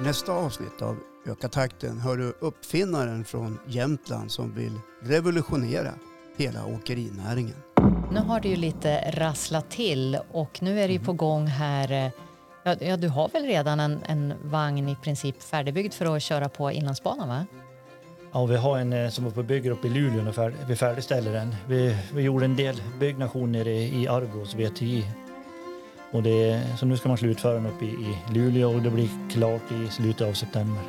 Nästa avsnitt av Öka takten hör du uppfinnaren från Jämtland som vill revolutionera hela åkerinäringen. Nu har det ju lite rasslat till och nu är det ju på gång här. eh, Ja, ja, du har väl redan en, en vagn i princip färdigbyggd för att köra på Inlandsbanan va? Ja, vi har en eh, som på bygger uppe i Luleå fär- vi färdigställer den. Vi, vi gjorde en del byggnation nere i i Argos VTI. Och det, så nu ska man slutföra den uppe i, i Luleå och det blir klart i slutet av september.